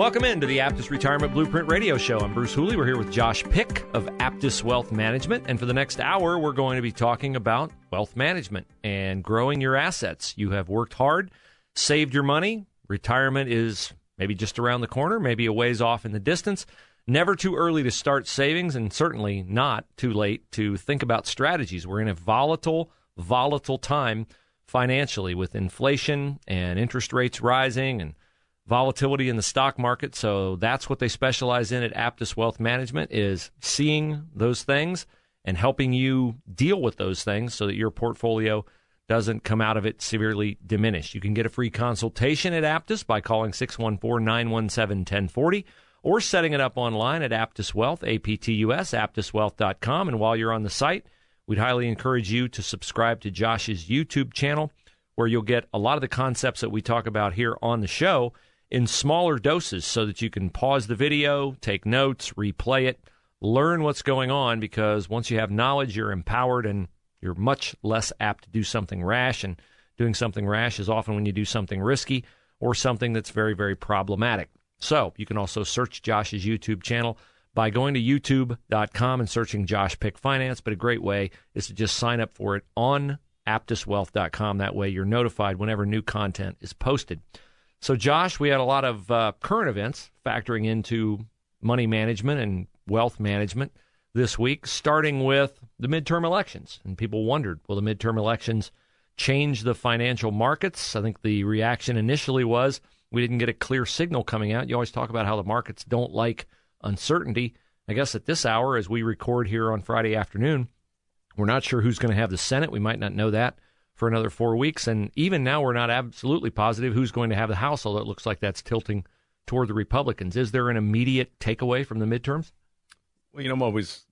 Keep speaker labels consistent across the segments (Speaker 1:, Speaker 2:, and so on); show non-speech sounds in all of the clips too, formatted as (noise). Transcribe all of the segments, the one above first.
Speaker 1: Welcome into the Aptus Retirement Blueprint Radio Show. I'm Bruce Hooley. We're here with Josh Pick of Aptus Wealth Management. And for the next hour, we're going to be talking about wealth management and growing your assets. You have worked hard, saved your money. Retirement is maybe just around the corner, maybe a ways off in the distance. Never too early to start savings, and certainly not too late to think about strategies. We're in a volatile, volatile time financially with inflation and interest rates rising and volatility in the stock market. So that's what they specialize in at Aptus Wealth Management is seeing those things and helping you deal with those things so that your portfolio doesn't come out of it severely diminished. You can get a free consultation at Aptus by calling 614-917-1040 or setting it up online at Aptus Wealth, A-P-T-U-S, aptuswealth.com. And while you're on the site, we'd highly encourage you to subscribe to Josh's YouTube channel where you'll get a lot of the concepts that we talk about here on the show – in smaller doses so that you can pause the video, take notes, replay it, learn what's going on because once you have knowledge, you're empowered and you're much less apt to do something rash. And doing something rash is often when you do something risky or something that's very, very problematic. So you can also search Josh's YouTube channel by going to youtube.com and searching Josh Pick Finance. But a great way is to just sign up for it on aptuswealth.com. That way you're notified whenever new content is posted. So, Josh, we had a lot of uh, current events factoring into money management and wealth management this week, starting with the midterm elections. And people wondered will the midterm elections change the financial markets? I think the reaction initially was we didn't get a clear signal coming out. You always talk about how the markets don't like uncertainty. I guess at this hour, as we record here on Friday afternoon, we're not sure who's going to have the Senate. We might not know that for another four weeks. And even now, we're not absolutely positive who's going to have the House, although it looks like that's tilting toward the Republicans. Is there an immediate takeaway from the midterms?
Speaker 2: Well, you know, I'm always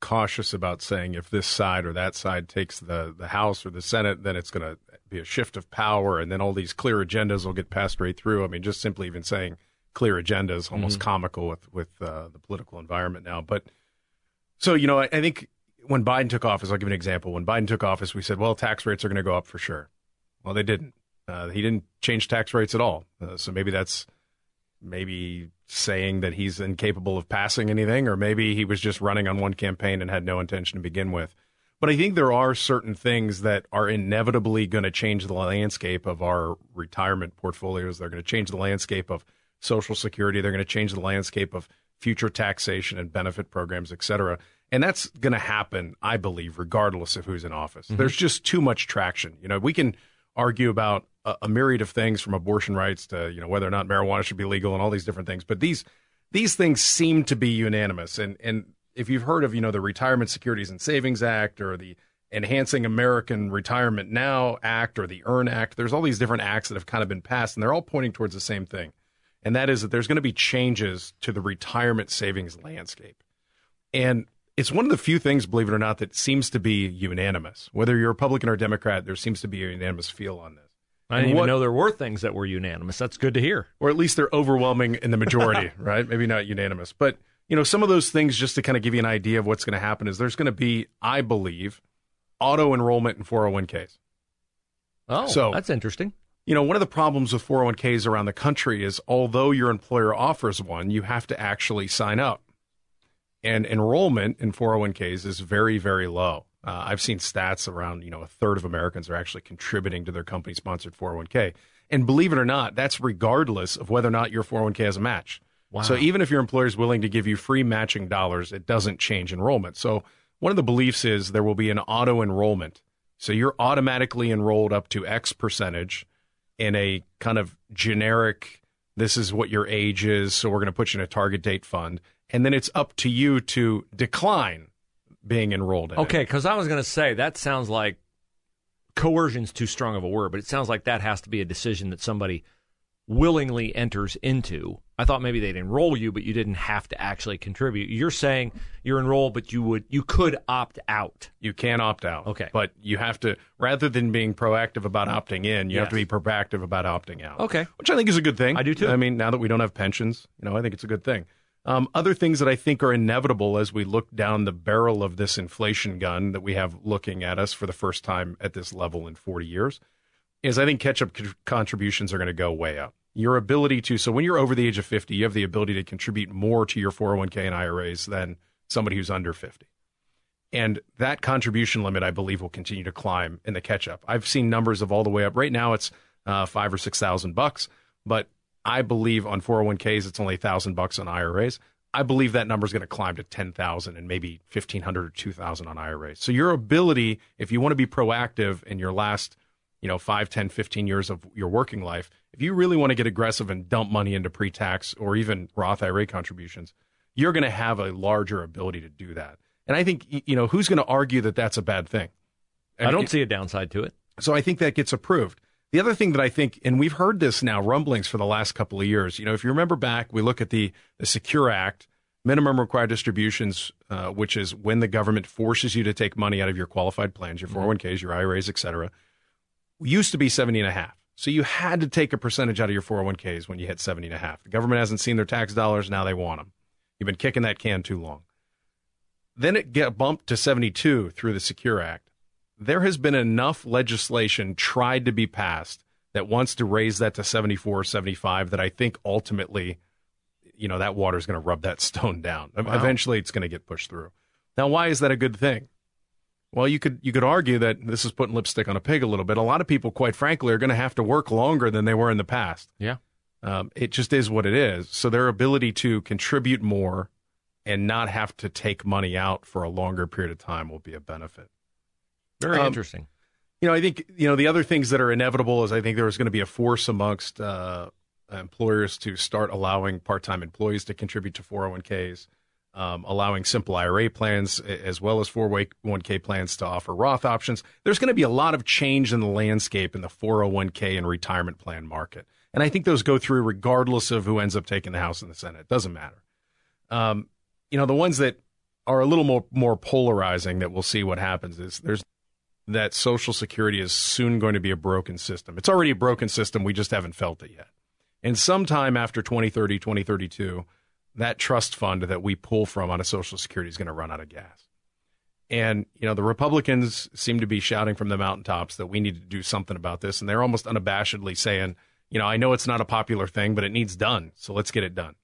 Speaker 2: cautious about saying if this side or that side takes the, the House or the Senate, then it's going to be a shift of power, and then all these clear agendas will get passed right through. I mean, just simply even saying clear agendas is almost mm-hmm. comical with with uh, the political environment now. But so you know, I, I think when Biden took office, I'll give an example. When Biden took office, we said, well, tax rates are going to go up for sure. Well, they didn't. Uh, he didn't change tax rates at all. Uh, so maybe that's maybe saying that he's incapable of passing anything, or maybe he was just running on one campaign and had no intention to begin with. But I think there are certain things that are inevitably going to change the landscape of our retirement portfolios. They're going to change the landscape of Social Security. They're going to change the landscape of future taxation and benefit programs, et cetera. And that's going to happen, I believe, regardless of who's in office. Mm-hmm. There's just too much traction. You know, we can argue about a, a, myriad of things from abortion rights to, you know, whether or not marijuana should be legal and all these different things. But these these things seem to be unanimous. And and if you've heard of, you know, the Retirement Securities and Savings Act or the Enhancing American Retirement Now Act or the EARN Act, there's all these different acts that have kind of been passed, and they're all pointing towards the same thing. And that is that there's going to be changes to the retirement savings landscape. And it's one of the few things, believe it or not, that seems to be unanimous. Whether you're Republican or Democrat, there seems to be a unanimous feel on this.
Speaker 1: I didn't what, even know there were things that were unanimous. That's good to hear.
Speaker 2: Or at least they're overwhelming in the majority, (laughs) right? Maybe not unanimous. But, you know, some of those things, just to kind of give you an idea of what's going to happen, is there's going to be, I believe, auto enrollment in 401ks.
Speaker 1: Oh, so, that's interesting.
Speaker 2: You know, one of the problems with 401ks around the country is although your employer offers one, you have to actually sign up and enrollment in 401ks is very, very low. Uh, I've seen stats around, you know, a third of Americans are actually contributing to their company sponsored 401k. And believe it or not, that's regardless of whether or not your 401k has a match. Wow. So even if your employer is willing to give you free matching dollars, it doesn't change enrollment. So one of the beliefs is there will be an auto enrollment. So you're automatically enrolled up to X percentage in a kind of generic, this is what your age is, so we're going to put you in a target date fund. And then it's up to you to decline being enrolled in
Speaker 1: Okay, because I was going to say that sounds like coercion's too strong of a word, but it sounds like that has to be a decision that somebody willingly enters into. I thought maybe they'd enroll you, but you didn't have to actually contribute. You're saying you're enrolled, but you would you could opt out.
Speaker 2: You can opt out.
Speaker 1: Okay.
Speaker 2: But you have to rather than being proactive about opting in, you yes. have to be proactive about opting out.
Speaker 1: Okay.
Speaker 2: Which I think is a good thing.
Speaker 1: I do too.
Speaker 2: I mean, now that we don't have pensions, you know, I think it's a good thing. Um, other things that I think are inevitable as we look down the barrel of this inflation gun that we have looking at us for the first time at this level in 40 years is I think catch up contributions are going to go way up. Your ability to, so when you're over the age of 50, you have the ability to contribute more to your 401k and IRAs than somebody who's under 50. And that contribution limit, I believe, will continue to climb in the catch up. I've seen numbers of all the way up. Right now, it's uh, five or six thousand bucks, but I believe on 401ks it's only a thousand bucks on IRAs. I believe that number is going to climb to 10,000 and maybe 1,500 or 2,000 on IRAs. So your ability, if you want to be proactive in your last you know, 5, 10, 15 years of your working life, if you really want to get aggressive and dump money into pre tax or even Roth IRA contributions, you're going to have a larger ability to do that. And I think, you know, who's going to argue that that's a bad thing?
Speaker 1: I don't see a downside to it.
Speaker 2: So I think that gets approved. The other thing that I think, and we've heard this now rumblings for the last couple of years. You know, if you remember back, we look at the the Secure Act, minimum required distributions, uh, which is when the government forces you to take money out of your qualified plans, your 401ks, mm-hmm. your IRAs, et cetera used to be 70 and a half. So you had to take a percentage out of your 401ks when you hit 70 and a half. The government hasn't seen their tax dollars. Now they want them. You've been kicking that can too long. Then it get bumped to 72 through the Secure Act. There has been enough legislation tried to be passed that wants to raise that to 74 or 75 that I think ultimately, you know, that water is going to rub that (laughs) stone down. Wow. Eventually it's going to get pushed through. Now, why is that a good thing? Well, you could you could argue that this is putting lipstick on a pig a little bit. A lot of people, quite frankly, are going to have to work longer than they were in the past.
Speaker 1: Yeah,
Speaker 2: um, it just is what it is. So their ability to contribute more and not have to take money out for a longer period of time will be a benefit.
Speaker 1: Very um, interesting.
Speaker 2: You know, I think you know the other things that are inevitable is I think there's going to be a force amongst uh, employers to start allowing part-time employees to contribute to 401ks um, allowing simple IRA plans as well as 401k plans to offer Roth options. There's going to be a lot of change in the landscape in the 401k and retirement plan market. And I think those go through regardless of who ends up taking the House and the Senate. It doesn't matter. Um, you know, the ones that are a little more, more polarizing that we'll see what happens is there's that Social Security is soon going to be a broken system. It's already a broken system. We just haven't felt it yet. And sometime after 2030, 2032, that trust fund that we pull from on a Social Security is going to run out of gas. And, you know, the Republicans seem to be shouting from the mountaintops that we need to do something about this. And they're almost unabashedly saying, you know, I know it's not a popular thing, but it needs done. So let's get it done.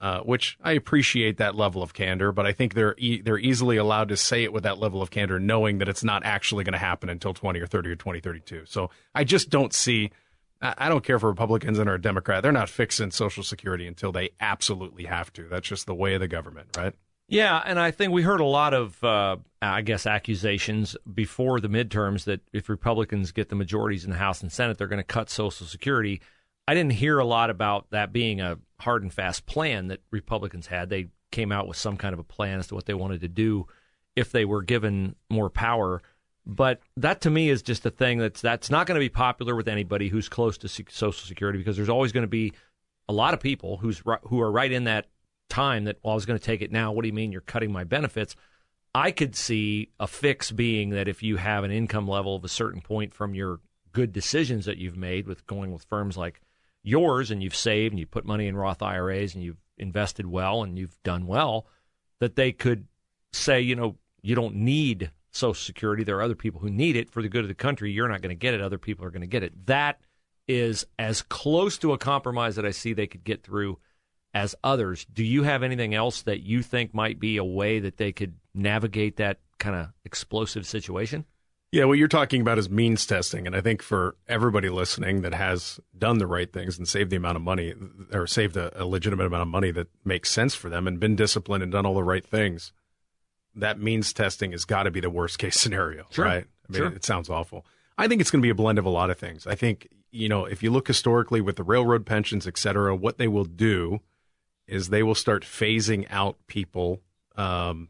Speaker 2: Uh, which I appreciate that level of candor, but I think they're e- they're easily allowed to say it with that level of candor, knowing that it's not actually going to happen until 20 or 30 or 2032. So I just don't see I don't care for Republicans and or a Democrat. They're not fixing Social Security until they absolutely have to. That's just the way of the government, right?
Speaker 1: Yeah, and I think we heard a lot of, uh, I guess, accusations before the midterms that if Republicans get the majorities in the House and Senate, they're going to cut Social Security. I didn't hear a lot about that being a hard and fast plan that Republicans had. They came out with some kind of a plan as to what they wanted to do if they were given more power. But that to me is just a thing that's that's not going to be popular with anybody who's close to Social Security because there's always going to be a lot of people who's who are right in that time that well I was going to take it now. What do you mean you're cutting my benefits? I could see a fix being that if you have an income level of a certain point from your good decisions that you've made with going with firms like yours and you've saved and you put money in Roth IRAs and you've invested well and you've done well, that they could say, you know, you don't need Social Security. There are other people who need it for the good of the country. You're not going to get it. Other people are going to get it. That is as close to a compromise that I see they could get through as others. Do you have anything else that you think might be a way that they could navigate that kind of explosive situation?
Speaker 2: Yeah, what you're talking about is means testing. And I think for everybody listening that has done the right things and saved the amount of money or saved a, a legitimate amount of money that makes sense for them and been disciplined and done all the right things, that means testing has got to be the worst case (laughs) scenario,
Speaker 1: Sure.
Speaker 2: right? I mean,
Speaker 1: Sure.
Speaker 2: it sounds awful. I think it's going to be a blend of a lot of things. I think, you know, if you look historically with the railroad pensions, et cetera, what they will do is they will start phasing out people um,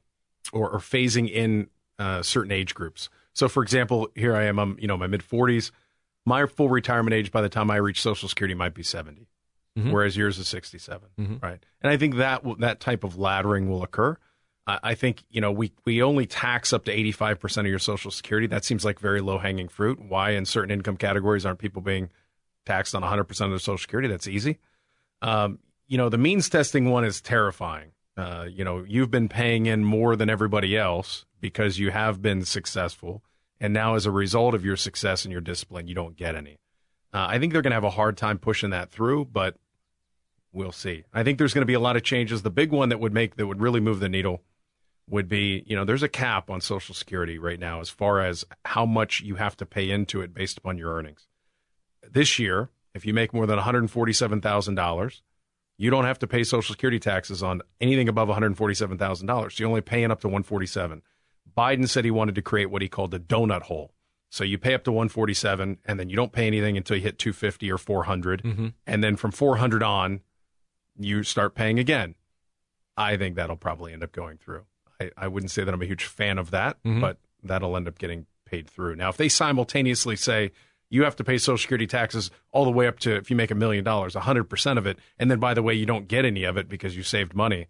Speaker 2: or, or phasing in uh, certain age groups. So, for example, here I am, I'm you know my mid 40s. My full retirement age by the time I reach Social Security might be 70, whereas yours is 67, right? And I think that will, that type of laddering will occur. I I think you know we we only tax up to 85 percent of your Social Security. That seems like very low hanging fruit. Why in certain income categories aren't people being taxed on 100 percent of their Social Security? That's easy. Um, you know, the means testing one is terrifying. Uh, you know, you've been paying in more than everybody else because you have been successful. And now, as a result of your success and your discipline, you don't get any. Uh, I think they're going to have a hard time pushing that through, but we'll see. I think there's going to be a lot of changes. The big one that would make that would really move the needle would be, you know, there's a cap on Social Security right now as far as how much you have to pay into it based upon your earnings. This year, if you make more than $147,000, you don't have to pay Social Security taxes on anything above $147,000. You're only paying up to 147. Biden said he wanted to create what he called a donut hole. So you pay up to 147 and then you don't pay anything until you hit 250 or 400 mm-hmm. and then from 400 on you start paying again. I think that'll probably end up going through. I, I wouldn't say that I'm a huge fan of that, mm-hmm. but that'll end up getting paid through. Now, if they simultaneously say you have to pay Social Security taxes all the way up to if you make a million dollars, 100% of it, and then by the way, you don't get any of it because you saved money.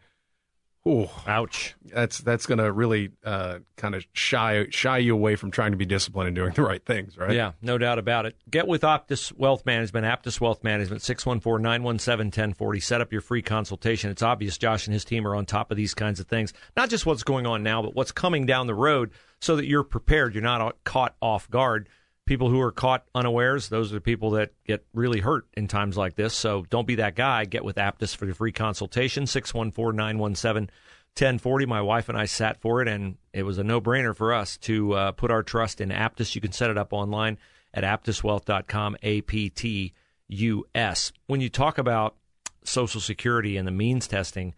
Speaker 2: Ooh,
Speaker 1: Ouch.
Speaker 2: that's that's going to really uh, kind of shy shy you away from trying to be disciplined and doing the right things, right?
Speaker 1: Yeah, no doubt about it. Get with Optus Wealth Management, Aptus Wealth Management, 614 917 1040. Set up your free consultation. It's obvious Josh and his team are on top of these kinds of things, not just what's going on now, but what's coming down the road so that you're prepared. You're not caught off guard. People who are caught unawares, those are the people that get really hurt in times like this. So don't be that guy. Get with Aptus for your free consultation, 614 917 1040. My wife and I sat for it, and it was a no brainer for us to uh, put our trust in Aptus. You can set it up online at aptuswealth.com, A P T U S. When you talk about Social Security and the means testing,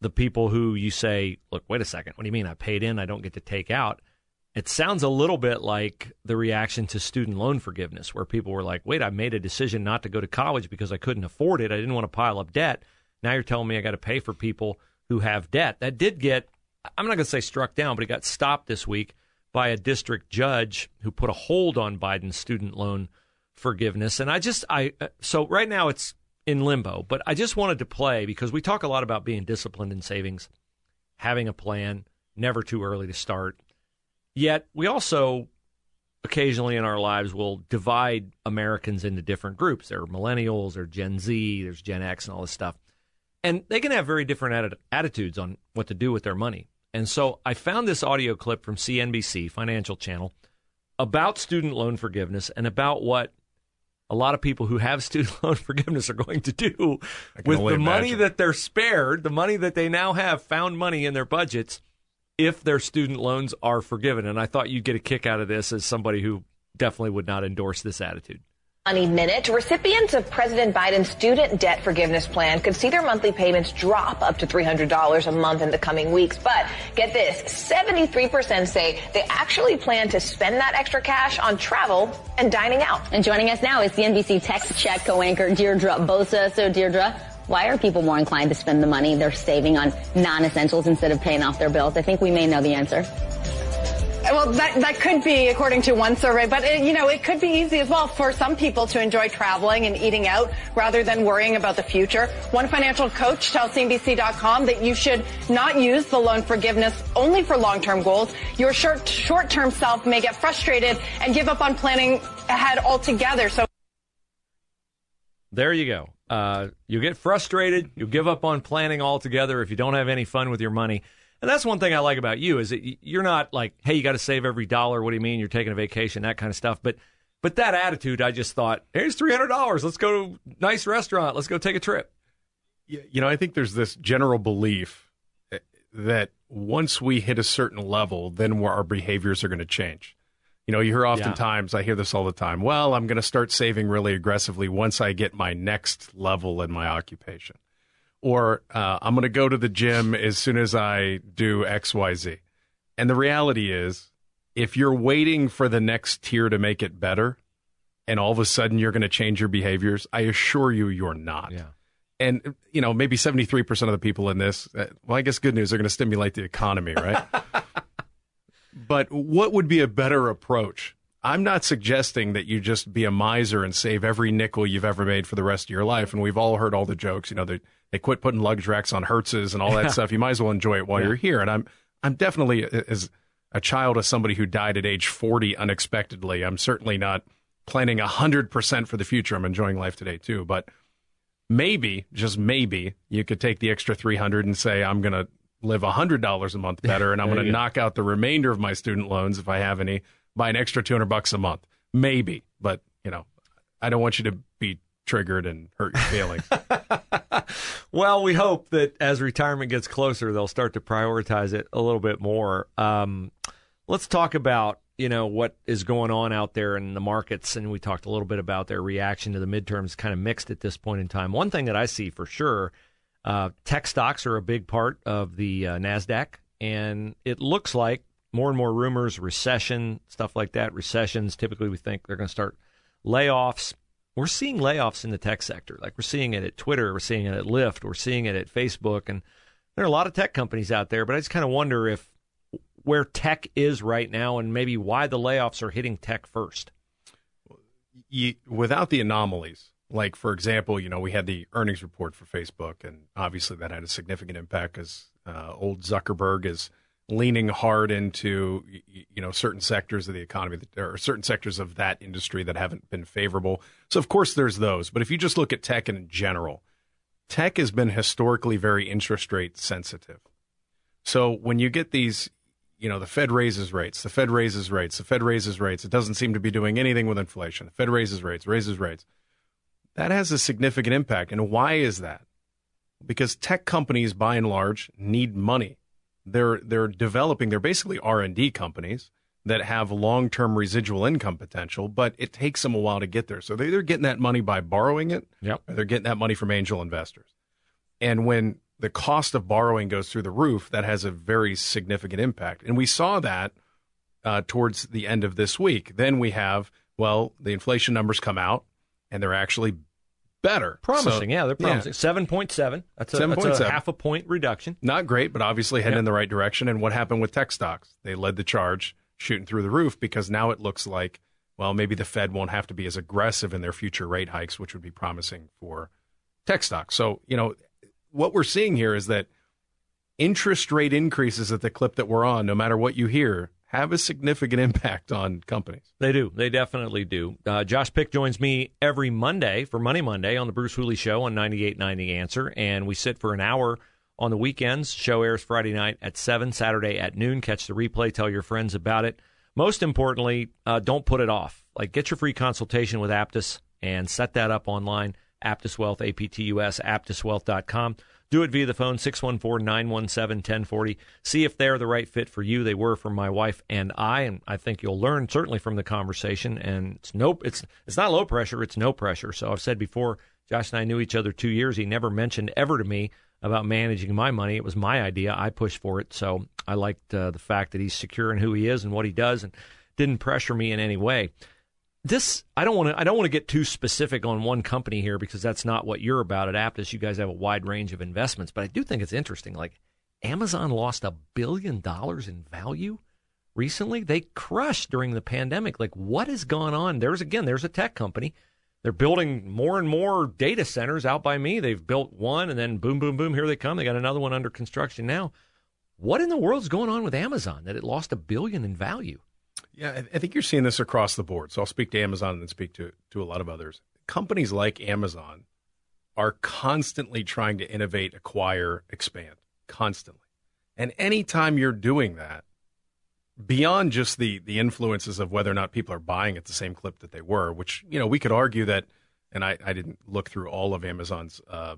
Speaker 1: the people who you say, look, wait a second, what do you mean I paid in, I don't get to take out? It sounds a little bit like the reaction to student loan forgiveness, where people were like, wait, I made a decision not to go to college because I couldn't afford it. I didn't want to pile up debt. Now you're telling me I got to pay for people who have debt. That did get, I'm not going to say struck down, but it got stopped this week by a district judge who put a hold on Biden's student loan forgiveness. And I just, I, uh, so right now it's in limbo, but I just wanted to play because we talk a lot about being disciplined in savings, having a plan, never too early to start. Yet we also occasionally in our lives will divide Americans into different groups. There are millennials, there are Gen Z, there's Gen X, and all this stuff. And they can have very different atti- attitudes on what to do with their money. And so I found this audio clip from CNBC, Financial Channel, about student loan forgiveness and about what a lot of people who have (laughs) student loan forgiveness are going to do with the money that they're spared, the money that they now have found money in their budgets if their student loans are forgiven. And I thought you'd get a kick out of this as somebody who definitely would not endorse this attitude.
Speaker 3: Money Minute. Recipients of President Biden's student debt forgiveness plan could see their monthly payments drop up to $300 a month in the coming weeks. But get this, 73% say they actually plan to spend that extra cash on travel and dining out.
Speaker 4: And joining us now is CNBC Tech Check co-anchor Deirdre Bosa. So Deirdre, why are people more inclined to spend the money they're saving on non-essentials instead of paying off their bills? I think we may know the answer.
Speaker 5: Well, that, that could be according to one survey, but it, you know, it could be easy as well for some people to enjoy traveling and eating out rather than worrying about the future. One financial coach tells CNBC.com that you should not use the loan forgiveness only for long-term goals. Your short, short-term self may get frustrated and give up on planning ahead altogether. So
Speaker 1: There you go. Uh, you get frustrated. You give up on planning altogether if you don't have any fun with your money. And that's one thing I like about you is that you're not like, hey, you got to save every dollar. What do you mean? You're taking a vacation, that kind of stuff. But but that attitude, I just thought, here's three hundred dollars. Let's go to a nice restaurant. Let's go take a trip.
Speaker 2: You know, I think there's this general belief eh, that once we hit a certain level, then our behaviors are going to change. You know, you hear oftentimes, I hear this all the time. Well, I'm going to start saving really aggressively once I get my next level in my occupation. Or uh, I'm going to go to the gym as soon as I do XYZ. And the reality is, if you're waiting for the next tier to make it better, and all of a sudden you're going to change your behaviors, I assure you, you're not.
Speaker 1: Yeah.
Speaker 2: And, you know, maybe 73% of the people in this, uh, well, I guess good news, they're going to stimulate the economy, right? (laughs) but what would be a better approach? I'm not suggesting that you just be a miser and save every nickel you've ever made for the rest of your life. And we've all heard all the jokes, you know, they, they quit putting luggage racks on hearses and all that stuff. You might as well enjoy it while
Speaker 1: Yeah.
Speaker 2: you're here. And I'm, I'm definitely as a child of somebody who died at age 40 unexpectedly. I'm certainly not planning 100% for the future. I'm enjoying life today too. But maybe, just maybe, you could take the extra 300 and say, I'm going to live $100 a month better and I'm going to knock out the remainder of my student loans if I have any by an extra 200 bucks a month. Maybe, but you know, I don't want you to be triggered and hurt your feelings. (laughs)
Speaker 1: Well, we hope that as retirement gets closer, they'll start to prioritize it a little bit more. Um, let's talk about you know what is going on out there in the markets, and we talked a little bit about their reaction to the midterms, kind of mixed at this point in time. One thing that I see for sure, uh, tech stocks are a big part of the uh, Nasdaq, and it looks like more and more rumors, recession, stuff like that. Recessions typically we think they're going to start layoffs. We're seeing layoffs in the tech sector. Like we're seeing it at Twitter, we're seeing it at Lyft, we're seeing it at Facebook, and there are a lot of tech companies out there. But I just kind of wonder if where tech is right now, and maybe why the layoffs are hitting tech first.
Speaker 2: you, without the anomalies, like for example, you know, we had the earnings report for Facebook, and obviously that had a significant impact because uh, old Zuckerberg is leaning hard into you know certain sectors of the economy that, or certain sectors of that industry that haven't been favorable. So of course there's those, but if you just look at tech in general, tech has been historically very interest rate sensitive. So when you get these, you know, the Fed raises rates, the Fed raises rates, the Fed raises rates, it doesn't seem to be doing anything with inflation. The Fed raises rates, raises rates. That has a significant impact. And why is that? Because tech companies, by and large, need money. They're they're developing. They're basically R and D companies that have long term residual income potential, but it takes them a while to get there. So they're either getting that money by borrowing it,
Speaker 1: Yep.
Speaker 2: or they're getting that money from angel investors. And when the cost of borrowing goes through the roof, that has a very significant impact. And we saw that uh, towards the end of this week. Then we have, well, the inflation numbers come out, and they're actually better.
Speaker 1: Promising,
Speaker 2: So-
Speaker 1: yeah, they're promising. Seven point seven. That's a, that's a
Speaker 2: 7.7.
Speaker 1: half a point reduction.
Speaker 2: Not great, but obviously heading
Speaker 1: Yep.
Speaker 2: in the right direction. And what happened with tech stocks? They led the charge, shooting through the roof because now it looks like, well, maybe the Fed won't have to be as aggressive in their future rate hikes, which would be promising for tech stocks. So, you know, what we're seeing here is that interest rate increases at the clip that we're on, no matter what you hear, have a significant (laughs) impact on companies.
Speaker 1: They do. They definitely do. Uh, Josh Pick joins me every Monday for Money Monday on the Bruce Hooley Show on 98.9 The Answer, and we sit for an hour on the weekends. Show airs Friday night at 7, Saturday at noon. Catch the replay. Tell your friends about it. Most importantly, uh, don't put it off. Like, get your free consultation with Aptus and set that up online. Aptus Wealth, A-P-T-U-S, aptuswealth.com. Do it via the phone, 614-917-1040. See if they're the right fit for you. They were for my wife and I, and I think you'll learn certainly from the conversation. And it's no, it's it's not low pressure, it's no pressure. So I've said before, Josh and I knew each other two years. He never mentioned ever to me about managing my money. It was my idea. I pushed for it. So I liked uh, the fact that he's secure in who he is and what he does, and didn't pressure me in any way this I don't want to I don't want to get too specific on one company here because that's not what you're about at Aptus. You guys have a wide range of investments, but I do think it's interesting. Like Amazon lost a billion dollars in value recently. They crushed during the pandemic. Like what has gone on? There's again, there's a tech company. They're building more and more data centers out by me. They've built one and then boom, boom, boom, here they come. They got another one under construction now. What in the world's going on with Amazon that it lost a billion in value?
Speaker 2: Yeah, I- think you're seeing this across the board. So I'll speak to Amazon and then speak to to a lot of others. Companies like Amazon are constantly trying to innovate, acquire, expand, constantly. And anytime you're doing that, beyond just the the influences of whether or not people are buying at the same clip that they were, which you know we could argue that, and I, I didn't look through all of Amazon's uh,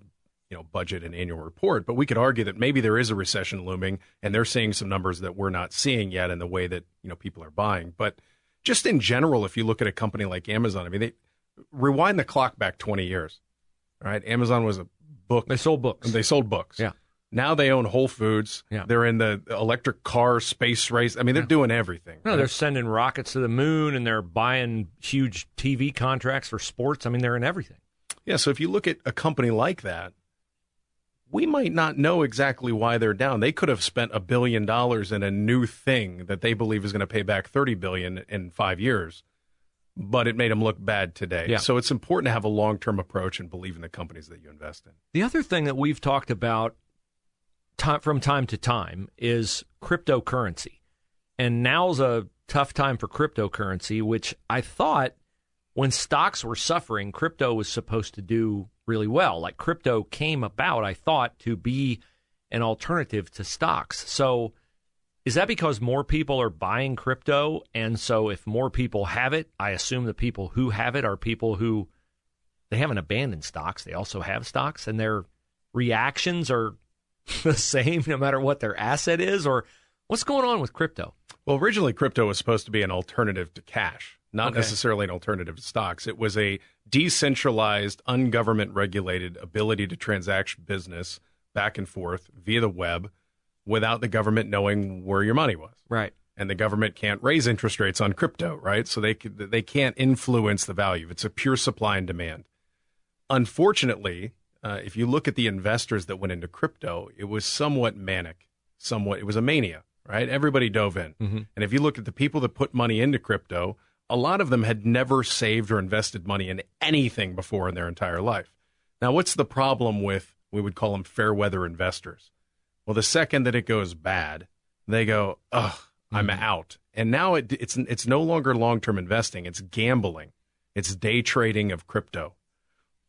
Speaker 2: you know budget and annual report, but we could argue that maybe there is a recession looming, and they're seeing some numbers that we're not seeing yet in the way that you know people are buying. But just in general, if you look at a company like Amazon, I mean, they rewind the clock back 20 years. All right, Amazon was a book.
Speaker 1: They sold books.
Speaker 2: They sold books.
Speaker 1: Yeah.
Speaker 2: Now they own Whole Foods.
Speaker 1: Yeah.
Speaker 2: They're in the electric car space race. I mean, they're doing everything.
Speaker 1: No, they're sending rockets to the moon and they're buying huge TV contracts for sports. I mean, they're in everything.
Speaker 2: Yeah, so if you look at a company like that, we might not know exactly why they're down. They could have spent a billion dollars in a new thing that they believe is going to pay back 30 billion in 5 years, but it made them look bad today.
Speaker 1: Yeah.
Speaker 2: So it's important to have a long-term approach and believe in the companies that you invest in.
Speaker 1: The other thing that we've talked about ti from time to time is cryptocurrency. And now's a tough time for cryptocurrency, which I thought when stocks were suffering, crypto was supposed to do really well. Like crypto came about, I thought, to be an alternative to stocks. So is that because more people are buying crypto? And so if more people have it, I assume the people who have it are people who they haven't abandoned stocks. They also have stocks and their reactions are (laughs) the same no matter what their asset is or what's going on with crypto?
Speaker 2: Well, originally crypto was supposed to be an alternative to cash, not
Speaker 1: Okay.
Speaker 2: necessarily an alternative to stocks. It was a decentralized, ungovernment regulated ability to transact business back and forth via the web without the government knowing where your money was.
Speaker 1: Right.
Speaker 2: And the government can't raise interest rates on crypto, right? So they they can't influence the value. It's a pure supply and demand. Unfortunately, uh, if you look at the investors that went into crypto, it was somewhat manic. Somewhat, it was a mania, right? Everybody dove in.
Speaker 1: Mhm.
Speaker 2: And if you look at the people that put money into crypto, a lot of them had never saved or invested money in anything before in their entire life. Now, what's the problem with we would call them fair weather investors? Well, the second that it goes bad, they go, "Ugh, I'm mm-hmm. out." And now it, it's it's no longer long term investing; it's gambling, it's day trading of crypto.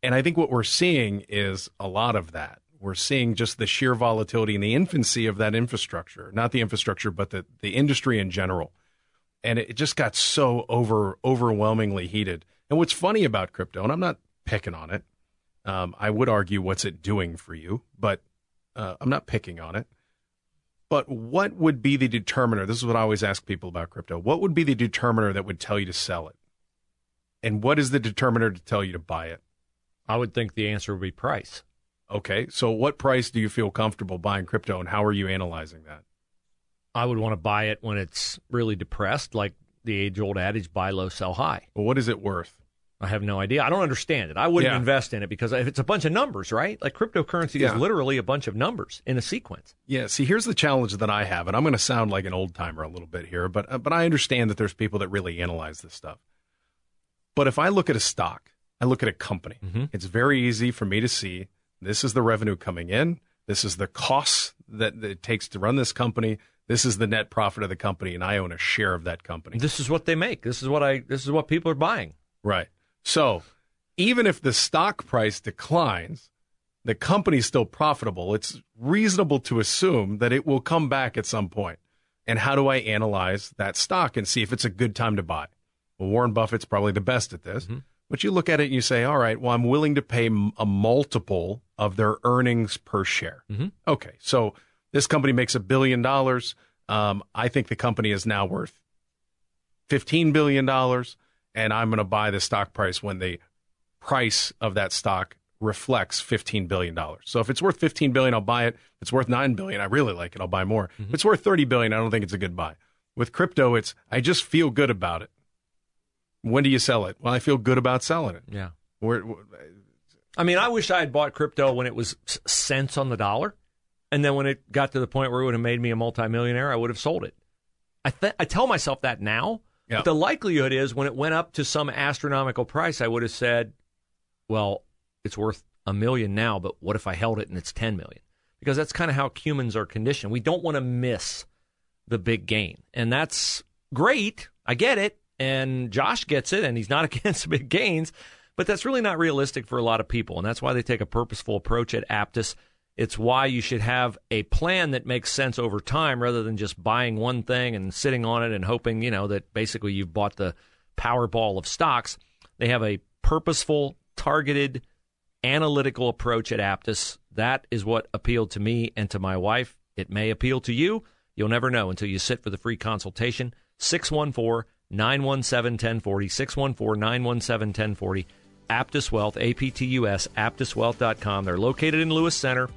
Speaker 2: And I think what we're seeing is a lot of that. We're seeing just the sheer volatility and the infancy of that infrastructure, not the infrastructure, but the, the industry in general. And it just got so over overwhelmingly heated. And what's funny about crypto, and I'm not picking on it, um, I would argue what's it doing for you, but uh, I'm not picking on it. But what would be the determiner? This is what I always ask people about crypto. What would be the determiner that would tell you to sell it? And what is the determiner to tell you to buy it?
Speaker 1: I would think the answer would be price.
Speaker 2: Okay, so what price do you feel comfortable buying crypto, and how are you analyzing that?
Speaker 1: I would want to buy it when it's really depressed, like the age old adage buy low, sell high.
Speaker 2: Well, what is it worth?
Speaker 1: I have no idea. I don't understand it. I wouldn't
Speaker 2: Yeah.
Speaker 1: invest in it because if it's a bunch of numbers, right? Like cryptocurrency
Speaker 2: Yeah.
Speaker 1: is literally a bunch of numbers in a sequence.
Speaker 2: Yeah, see, here's the challenge that I have, and I'm going to sound like an old timer a little bit here, but uh, but I understand that there's people that really analyze this stuff. But if I look at a stock, I look at a company. It's very easy for me to see this is the revenue coming in, this is the costs that, that it takes to run this company, this is the net profit of the company, and I own a share of that company.
Speaker 1: This is what they make. This is what I. This is what people are buying.
Speaker 2: Right. So even if the stock price declines, the company's still profitable. It's reasonable to assume that it will come back at some point. And how do I analyze that stock and see if it's a good time to buy? Well, Warren Buffett's probably the best at this. Mm-hmm. But you look at it and you say, all right, well, I'm willing to pay a multiple of their earnings per share. Mm-hmm. Okay. So this company makes a billion dollars. Um, I think the company is now worth $15 billion and I'm going to buy the stock price when the price of that stock reflects $15 billion. So if it's worth $15 billion, I'll buy it. If it's worth 9 billion, I really like it. I'll buy more. If it's worth 30 billion, I don't think it's a good buy. With crypto, it's, I just feel good about it. When do you sell it? Well, I feel good about selling it.
Speaker 1: Yeah.
Speaker 2: Where,
Speaker 1: I mean, I wish I had bought crypto when it was cents on the dollar, and then when it got to the point where it would have made me a multimillionaire, I would have sold it. I th- I tell myself that now,
Speaker 2: Yeah.
Speaker 1: but the likelihood is when it went up to some astronomical price, I would have said, "Well, it's worth a million now, but what if I held it and it's ten million? Because that's kind of how humans are conditioned. We don't want to miss the big gain, and that's great. I get it, and Josh gets it, and he's not (laughs) against big gains. But that's really not realistic for a lot of people, and that's why they take a purposeful approach at Aptus. It's why you should have a plan that makes sense over time rather than just buying one thing and sitting on it and hoping, you know, that basically you've bought the Powerball of stocks. They have a purposeful, targeted, analytical approach at Aptus. That is what appealed to me and to my wife. It may appeal to you. You'll never know until you sit for the free consultation. 614 917 1040. 614 917 1040. Aptus Wealth, APTUS, aptuswealth.com. They're located in Lewis Center,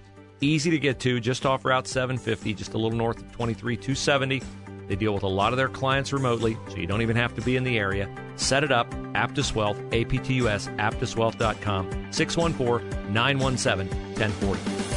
Speaker 1: easy to get to, just off Route 750, just a little north of 23 270. They deal with a lot of their clients remotely, so you don't even have to be in the area. Set it up, Aptus Wealth, APTUS, aptuswealth.com, 614 917 1040.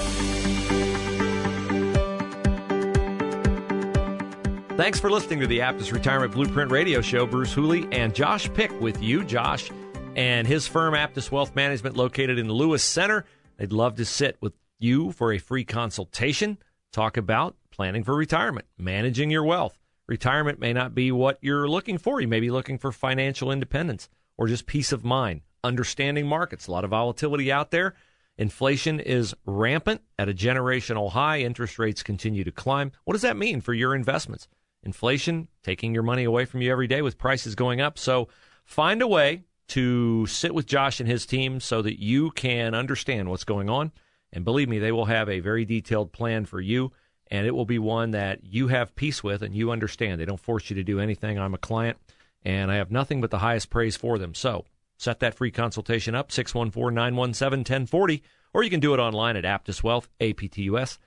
Speaker 1: Thanks for listening to the Aptus Retirement Blueprint Radio Show. Bruce Hooley and Josh Pick with you. Josh and his firm, Aptus Wealth Management, located in the Lewis Center. They'd love to sit with you for a free consultation, talk about planning for retirement, managing your wealth. Retirement may not be what you're looking for. You may be looking for financial independence or just peace of mind, understanding markets. A lot of volatility out there. Inflation is rampant at a generational high. Interest rates continue to climb. What does that mean for your investments? inflation taking your money away from you every day with prices going up. So find a way to sit with Josh and his team so that you can understand what's going on. And believe me, they will have a very detailed plan for you, and it will be one that you have peace with and you understand. They don't force you to do anything. I'm a client, and I have nothing but the highest praise for them. So set that free consultation up, 614 917 1040, or you can do it online at Aptus Wealth, A P T U S,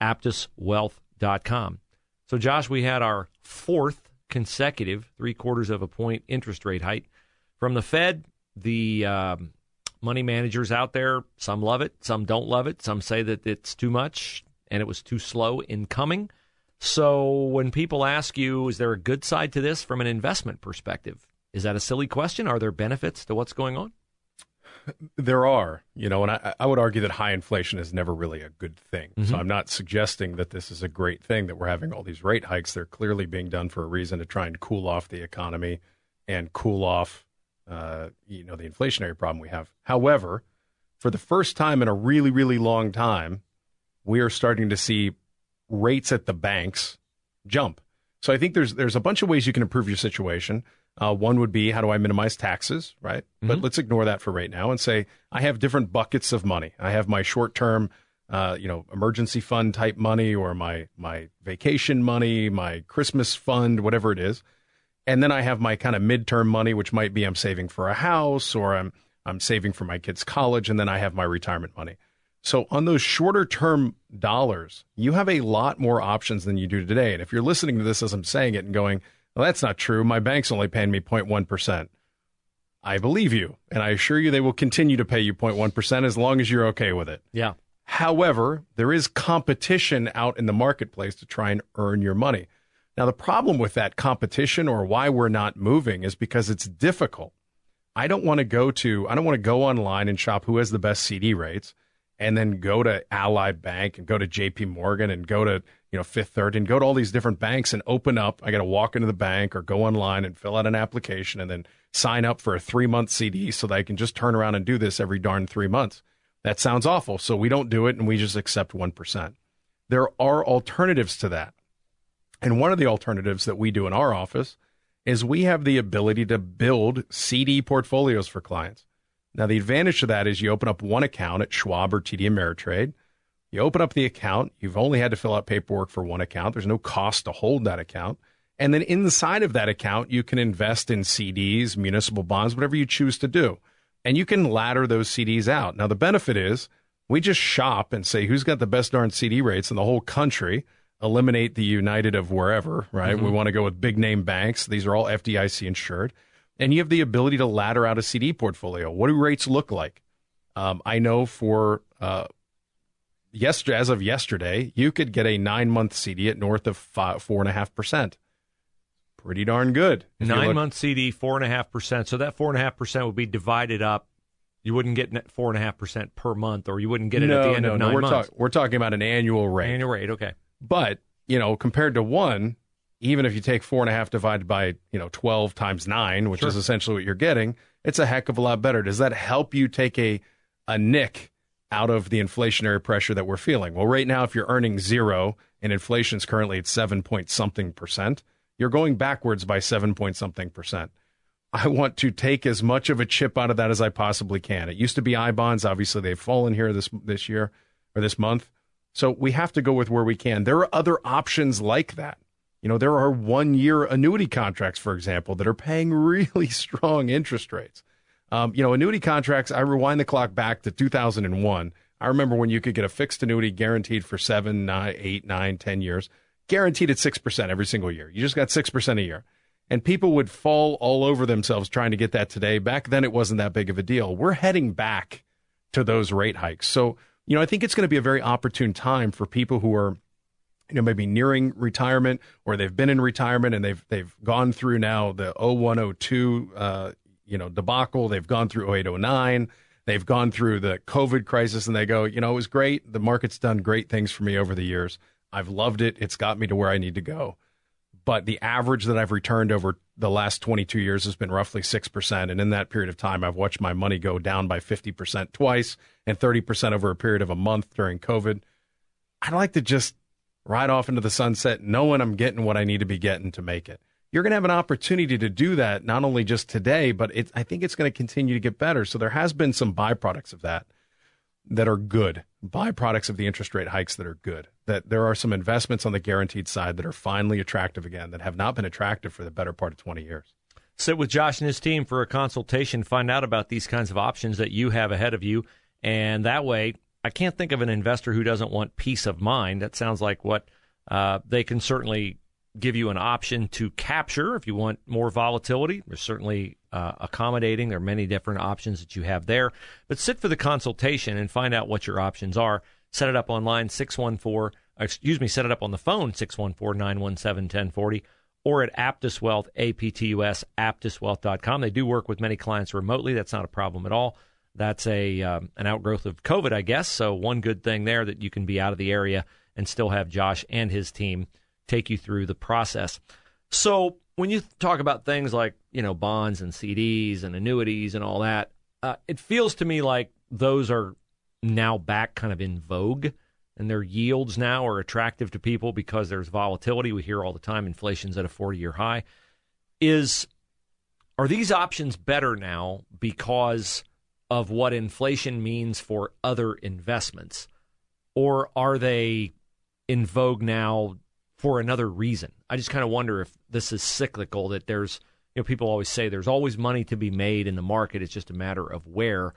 Speaker 1: aptuswealth.com. So, Josh, we had our fourth consecutive three quarters of a point interest rate hike from the Fed. The um, money managers out there, some love it, some don't love it. Some say that it's too much and it was too slow in coming. So, when people ask you, is there a good side to this from an investment perspective? Is that a silly question? Are there benefits to what's going on?
Speaker 2: There are, you know, and I, I, would argue that high inflation is never really a good thing. Mm-hmm. So I'm not suggesting that this is a great thing that we're having all these rate hikes. They're clearly being done for a reason to try and cool off the economy and cool off, uh, you know, the inflationary problem we have. However, for the first time in a really, really long time, we are starting to see rates at the banks jump. So I think there's there's a bunch of ways you can improve your situation. Uh, one would be how do I minimize taxes, right? Mm-hmm. But let's ignore that for right now and say I have different buckets of money. I have my short term, uh, you know, emergency fund type money, or my my vacation money, my Christmas fund, whatever it is, and then I have my kind of midterm money, which might be I'm saving for a house or I'm I'm saving for my kids' college, and then I have my retirement money. So on those shorter term dollars, you have a lot more options than you do today. And if you're listening to this as I'm saying it and going well, that's not true. My bank's only paying me 0.1%. I believe you, and I assure you they will continue to pay you 0.1% as long as you're okay with it.
Speaker 1: Yeah.
Speaker 2: However, there is competition out in the marketplace to try and earn your money. Now, the problem with that competition or why we're not moving is because it's difficult. I don't want to go to, I don't want to go online and shop who has the best CD rates and then go to Ally Bank and go to JP Morgan and go to you know, Fifth Third, and go to all these different banks and open up. I got to walk into the bank or go online and fill out an application and then sign up for a three month CD so that I can just turn around and do this every darn three months. That sounds awful. So we don't do it and we just accept 1%. There are alternatives to that. And one of the alternatives that we do in our office is we have the ability to build CD portfolios for clients. Now, the advantage to that is you open up one account at Schwab or TD Ameritrade you open up the account. You've only had to fill out paperwork for one account. There's no cost to hold that account. And then inside of that account, you can invest in CDs, municipal bonds, whatever you choose to do. And you can ladder those CDs out. Now, the benefit is we just shop and say who's got the best darn CD rates in the whole country, eliminate the United of wherever, right? Mm-hmm. We want to go with big name banks. These are all FDIC insured. And you have the ability to ladder out a CD portfolio. What do rates look like? Um, I know for uh, yesterday, as of yesterday, you could get a nine month CD at north of five, four and a half percent. Pretty darn good.
Speaker 1: Nine month CD, four and a half percent. So that four and a half percent would be divided up. You wouldn't get four and a half percent per month, or you wouldn't get it
Speaker 2: no,
Speaker 1: at the end
Speaker 2: no,
Speaker 1: of
Speaker 2: no.
Speaker 1: nine
Speaker 2: we're
Speaker 1: months.
Speaker 2: Talk, we're talking about an annual rate.
Speaker 1: Annual rate, okay.
Speaker 2: But you know, compared to one, even if you take four and a half divided by you know twelve times nine, which
Speaker 1: Sure.
Speaker 2: is essentially what you're getting, it's a heck of a lot better. Does that help you take a a nick out of the inflationary pressure that we're feeling? Well, right now, if you're earning zero and inflation's currently at seven point something percent, you're going backwards by seven point something percent. I want to take as much of a chip out of that as I possibly can. It used to be I bonds. Obviously, they've fallen here this this year or this month. So we have to go with where we can. There are other options like that. You know, there are one year annuity contracts, for example, that are paying (laughs) really strong interest rates. Um, you know, annuity contracts, I rewind the clock back to 2001. I remember when you could get a fixed annuity guaranteed for seven, nine, eight, nine, ten years, guaranteed at 6% every single year. You just got 6% a year. And people would fall all over themselves trying to get that today. Back then, it wasn't that big of a deal. We're heading back to those rate hikes. So, you know, I think it's going to be a very opportune time for people who are you know, maybe nearing retirement or they've been in retirement and they've they've gone through now the 0102 uh, you know debacle. They've gone through 0809. They've gone through the COVID crisis and they go, you know, it was great. The market's done great things for me over the years. I've loved it. It's got me to where I need to go. But the average that I've returned over the last 22 years has been roughly 6%. And in that period of time, I've watched my money go down by 50% twice and 30% over a period of a month during COVID. I'd like to just ride off into the sunset knowing I'm getting what I need to be getting to make it. You're going to have an opportunity to do that not only just today, but it, I think it's going to continue to get better. So there has been some byproducts of that that are good, byproducts of the interest rate hikes that are good. That there are some investments on the guaranteed side that are finally attractive again that have not been attractive for the better part of 20 years.
Speaker 1: Sit with Josh and his team for a consultation, find out about these kinds of options that you have ahead of you. And that way, I can't think of an investor who doesn't want peace of mind. That sounds like what uh, they can certainly give you an option to capture if you want more volatility. They're certainly uh, accommodating. There are many different options that you have there. But sit for the consultation and find out what your options are. Set it up online, 614, excuse me, set it up on the phone, 614 917 1040, or at Aptus Wealth, A-P-T-U-S, aptuswealth.com. They do work with many clients remotely. That's not a problem at all. That's a um, an outgrowth of COVID, I guess. So one good thing there that you can be out of the area and still have Josh and his team take you through the process. So when you talk about things like you know bonds and CDs and annuities and all that, uh, it feels to me like those are now back kind of in vogue, and their yields now are attractive to people because there's volatility. We hear all the time inflation's at a 40 year high. Is are these options better now because of what inflation means for other investments? Or are they in vogue now for another reason? I just kind of wonder if this is cyclical, that there's, you know, people always say there's always money to be made in the market. It's just a matter of where.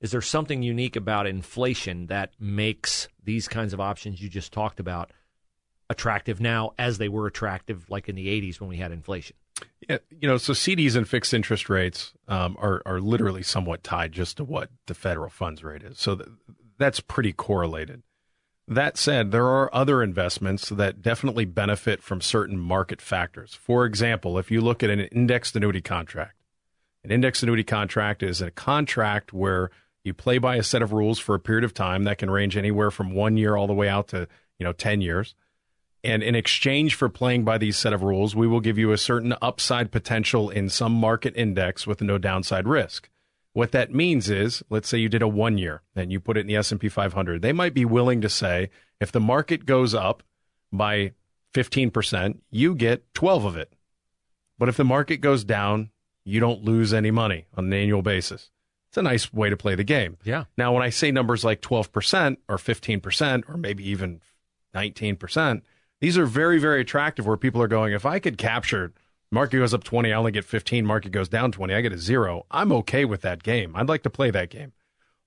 Speaker 1: Is there something unique about inflation that makes these kinds of options you just talked about attractive now as they were attractive like in the 80s when we had inflation?
Speaker 2: Yeah, you know, so CDs and fixed interest rates um, are are literally somewhat tied just to what the federal funds rate is. So th- that's pretty correlated. That said, there are other investments that definitely benefit from certain market factors. For example, if you look at an indexed annuity contract, an indexed annuity contract is a contract where you play by a set of rules for a period of time that can range anywhere from one year all the way out to you know ten years and in exchange for playing by these set of rules, we will give you a certain upside potential in some market index with no downside risk. What that means is, let's say you did a one year and you put it in the S&P 500. They might be willing to say, if the market goes up by 15%, you get 12 of it. But if the market goes down, you don't lose any money on an annual basis. It's a nice way to play the game.
Speaker 1: Yeah.
Speaker 2: Now, when I say numbers like 12% or 15% or maybe even 19%, these are very, very attractive where people are going, if I could capture market goes up 20, I only get 15, market goes down 20, I get a zero. I'm okay with that game. I'd like to play that game.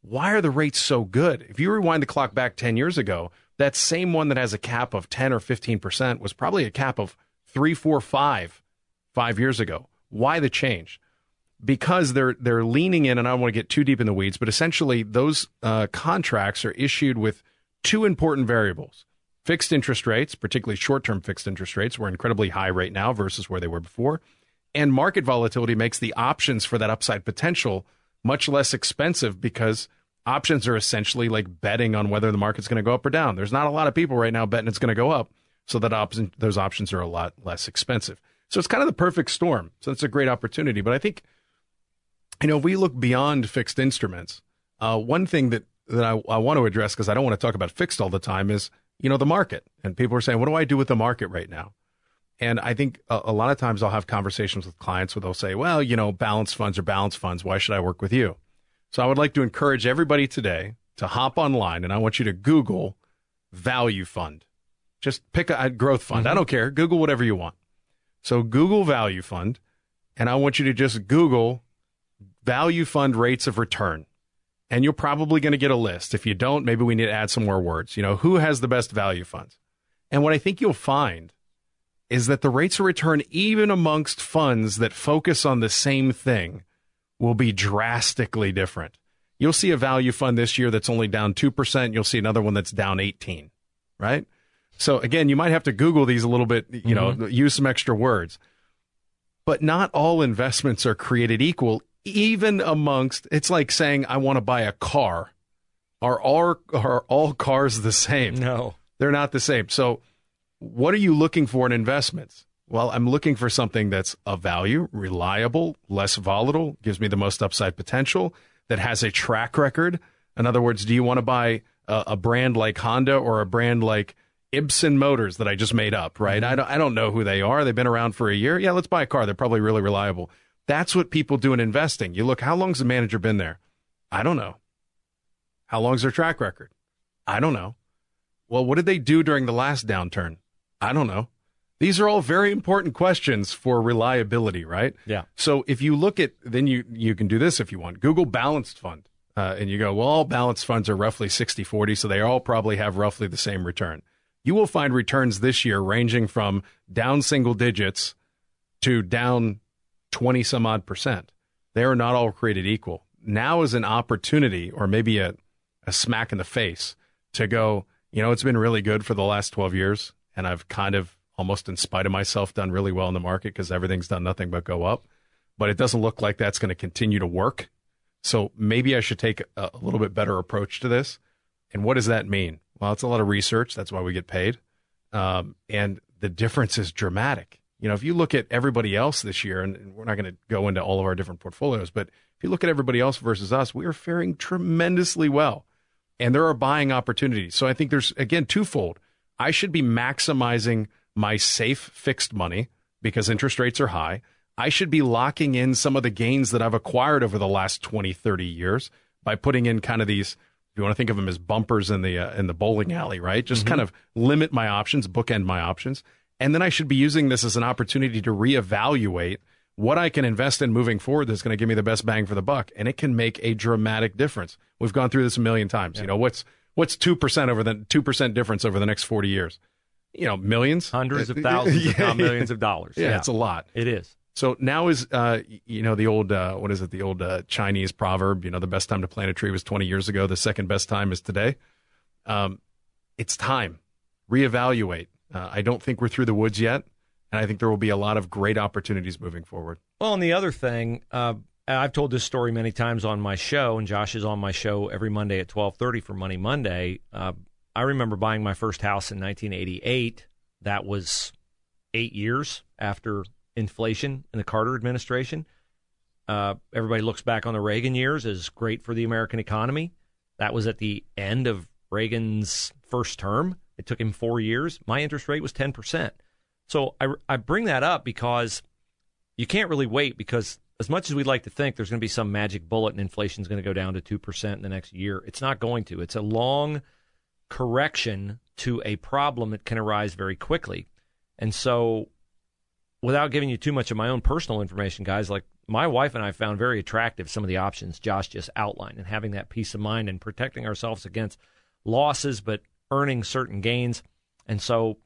Speaker 2: Why are the rates so good? If you rewind the clock back 10 years ago, that same one that has a cap of 10 or 15% was probably a cap of three, four, five, five years ago. Why the change? Because they're they're leaning in, and I don't want to get too deep in the weeds, but essentially those uh, contracts are issued with two important variables. Fixed interest rates, particularly short term fixed interest rates, were incredibly high right now versus where they were before. And market volatility makes the options for that upside potential much less expensive because options are essentially like betting on whether the market's going to go up or down. There's not a lot of people right now betting it's going to go up, so that option those options are a lot less expensive. So it's kind of the perfect storm. So it's a great opportunity. But I think, you know, if we look beyond fixed instruments, uh, one thing that that I, I want to address because I don't want to talk about fixed all the time is you know, the market. And people are saying, what do I do with the market right now? And I think a, a, lot of times I'll have conversations with clients where they'll say, well, you know, balanced funds are balanced funds. Why should I work with you? So I would like to encourage everybody today to hop online and I want you to Google value fund. Just pick a, a growth fund. I mm-hmm. don't care. Google whatever you want. So Google value fund, and I want you to just Google value fund rates of return. And you're probably going to get a list. If you don't, maybe we need to add some more words. You know, who has the best value funds? And what I think you'll find is that the rates of return, even amongst funds that focus on the same thing, will be drastically different. You'll see a value fund this year that's only down 2%. You'll see another one that's down 18, right? So again, you might have to Google these a little bit, you know, mm-hmm. use some extra words. But not all investments are created equal, even amongst, it's like saying, I want to buy a car. Are all, are all cars the same?
Speaker 1: No.
Speaker 2: They're not the same. So, what are you looking for in investments? Well, I'm looking for something that's of value, reliable, less volatile, gives me the most upside potential, that has a track record. In other words, do you want to buy a, a brand like Honda or a brand like Ibsen Motors that I just made up, right? Mm-hmm. I, don't, I don't know who they are. They've been around for a year. Yeah, let's buy a car. They're probably really reliable. That's what people do in investing. You look, how long's the manager been there? I don't know. How long's their track record? I don't know. Well, what did they do during the last downturn? I don't know. These are all very important questions for reliability, right?
Speaker 1: Yeah.
Speaker 2: So if you look at, then you you can do this if you want. Google balanced fund, uh, and you go, well, all balanced funds are roughly 60-40, so they all probably have roughly the same return. You will find returns this year ranging from down single digits to down 20 some odd percent. They are not all created equal. Now is an opportunity, or maybe a, a smack in the face, to go, you know, it's been really good for the last 12 years, and I've kind of almost in spite of myself done really well in the market because everything's done nothing but go up. But it doesn't look like that's going to continue to work. So maybe I should take a, a little bit better approach to this. And what does that mean? Well, it's a lot of research. That's why we get paid. Um, and the difference is dramatic. You know, if you look at everybody else this year, and, we're not going to go into all of our different portfolios, but if you look at everybody else versus us, we are faring tremendously well. And there are buying opportunities. So I think there's, again, twofold. I should be maximizing my safe fixed money because interest rates are high. I should be locking in some of the gains that I've acquired over the last 20, 30 years by putting in kind of these, if you want to think of them as bumpers in the, uh, in the bowling alley, right? Just kind of limit my options, bookend my options. And then I should be using this as an opportunity to reevaluate what I can invest in moving forward that's going to give me the best bang for the buck. And it can make a dramatic difference. We've gone through this a million times. You know, what's, what's 2% over the 2% difference over the next 40 years? You know, millions,
Speaker 1: Hundreds of thousands, if (laughs) not millions of dollars.
Speaker 2: Yeah, it's a lot.
Speaker 1: It is.
Speaker 2: So now is uh, you know the old uh, what is it the old uh, Chinese proverb you know the best time to plant a tree was 20 years ago the second best time is today. Um, it's time reevaluate. Uh, I don't think we're through the woods yet, and I think there will be a lot of great opportunities moving forward.
Speaker 1: Well, and the other thing, uh, I've told this story many times on my show, and Josh is on my show every Monday at twelve thirty for Money Monday. Uh, I remember buying my first house in 1988. That was eight years after inflation in the Carter administration. Uh, everybody looks back on the Reagan years as great for the American economy. That was at the end of Reagan's first term. It took him four years. My interest rate was 10%. So I, I bring that up because you can't really wait because as much as we'd like to think there's going to be some magic bullet and inflation is going to go down to 2% in the next year, it's not going to. It's a long correction to a problem that can arise very quickly. And so, without giving you too much of my own personal information, guys, like my wife and I found very attractive some of the options Josh just outlined and having that peace of mind and protecting ourselves against losses, but earning certain gains. And so,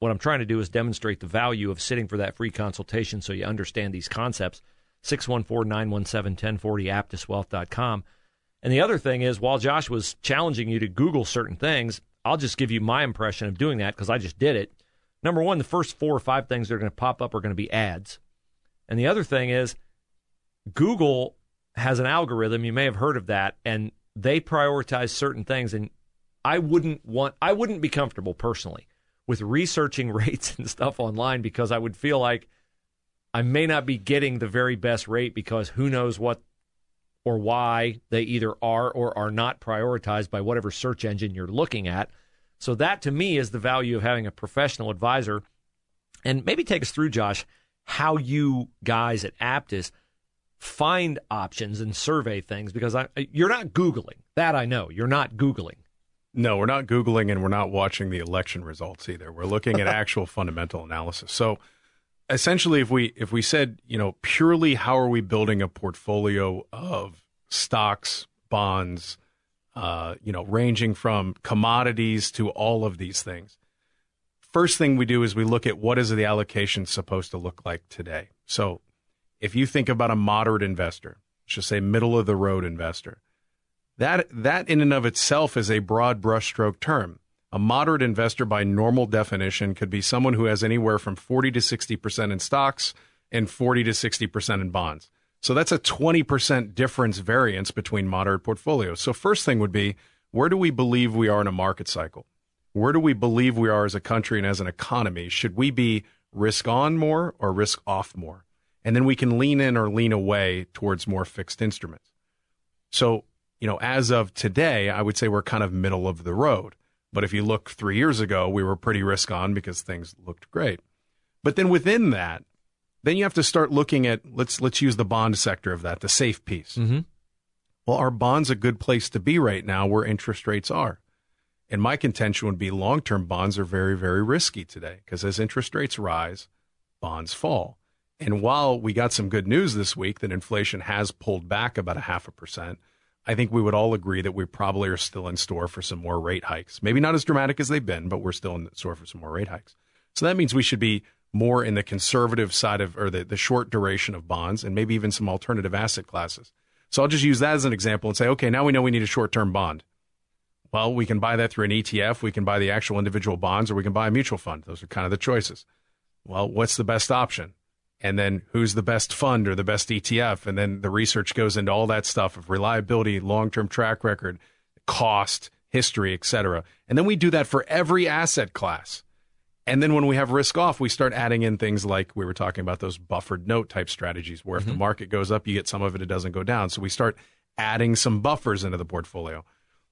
Speaker 1: what I'm trying to do is demonstrate the value of sitting for that free consultation so you understand these concepts. 614 917 1040, aptuswealth.com. And the other thing is, while Josh was challenging you to Google certain things, I'll just give you my impression of doing that because I just did it. Number one, the first four or five things that are going to pop up are going to be ads. And the other thing is, Google has an algorithm. You may have heard of that, and they prioritize certain things. And I wouldn't want, I wouldn't be comfortable personally with researching (laughs) rates and stuff online because I would feel like I may not be getting the very best rate because who knows what or why they either are or are not prioritized by whatever search engine you're looking at. So that to me is the value of having a professional advisor. And maybe take us through, Josh, how you guys at Aptus find options and survey things because I, you're not Googling. That I know. You're not Googling.
Speaker 2: No, we're not Googling and we're not watching the election results either. We're looking at (laughs) actual fundamental analysis. So essentially if we if we said, you know, purely how are we building a portfolio of stocks, bonds, uh, you know, ranging from commodities to all of these things. First thing we do is we look at what is the allocation supposed to look like today. So if you think about a moderate investor, let's just say middle of the road investor, that that in and of itself is a broad brushstroke term. A moderate investor, by normal definition, could be someone who has anywhere from 40 to 60% in stocks and 40 to 60% in bonds. So that's a 20% difference variance between moderate portfolios. So, first thing would be where do we believe we are in a market cycle? Where do we believe we are as a country and as an economy? Should we be risk on more or risk off more? And then we can lean in or lean away towards more fixed instruments. So, you know, as of today, I would say we're kind of middle of the road. But if you look three years ago, we were pretty risk on because things looked great. But then within that, then you have to start looking at let's let's use the bond sector of that, the safe piece.
Speaker 1: Mm-hmm.
Speaker 2: Well, are bonds a good place to be right now where interest rates are? And my contention would be long term bonds are very, very risky today because as interest rates rise, bonds fall. And while we got some good news this week that inflation has pulled back about a half a percent, I think we would all agree that we probably are still in store for some more rate hikes. Maybe not as dramatic as they've been, but we're still in store for some more rate hikes. So that means we should be more in the conservative side of, or the, the short duration of bonds and maybe even some alternative asset classes. So I'll just use that as an example and say, okay, now we know we need a short term bond. Well, we can buy that through an ETF, we can buy the actual individual bonds, or we can buy a mutual fund. Those are kind of the choices. Well, what's the best option? And then who's the best fund or the best ETF. And then the research goes into all that stuff of reliability, long term track record, cost, history, etc. And then we do that for every asset class. And then when we have risk off, we start adding in things like we were talking about those buffered note type strategies, where mm-hmm. if the mm-hmm. market goes up, you get some of it, it doesn't go down. So we start adding some buffers into the portfolio.